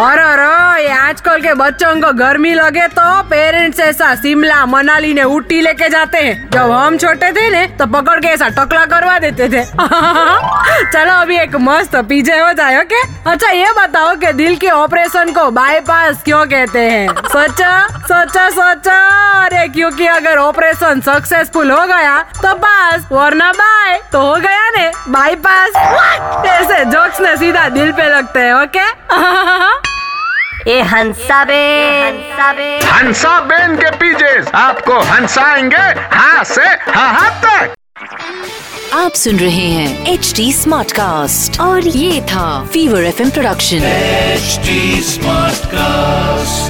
और ये आजकल के बच्चों को गर्मी लगे तो पेरेंट्स ऐसा शिमला मनाली ने ऊटी लेके जाते हैं जब हम छोटे थे ने तो पकड़ के ऐसा टकला करवा देते थे चलो अभी एक मस्त पीजे हो जाए ओके अच्छा ये बताओ कि दिल के ऑपरेशन को बाईपास क्यों कहते हैं सोचा सोचा सोचा अरे क्योंकि अगर ऑपरेशन सक्सेसफुल हो गया तो पास वरना बाय तो हो गया ने बाईपास ऐसे जोक्स ने सीधा दिल पे लगते हैं ओके ए हंसा बेन हंसा बेन हंसा बेन के पीजेस आपको हंसाएँगे हाँ से हाँ तक। आप सुन रहे हैं एच डी स्मार्ट कास्ट और ये था fever F production H smart Smartcast.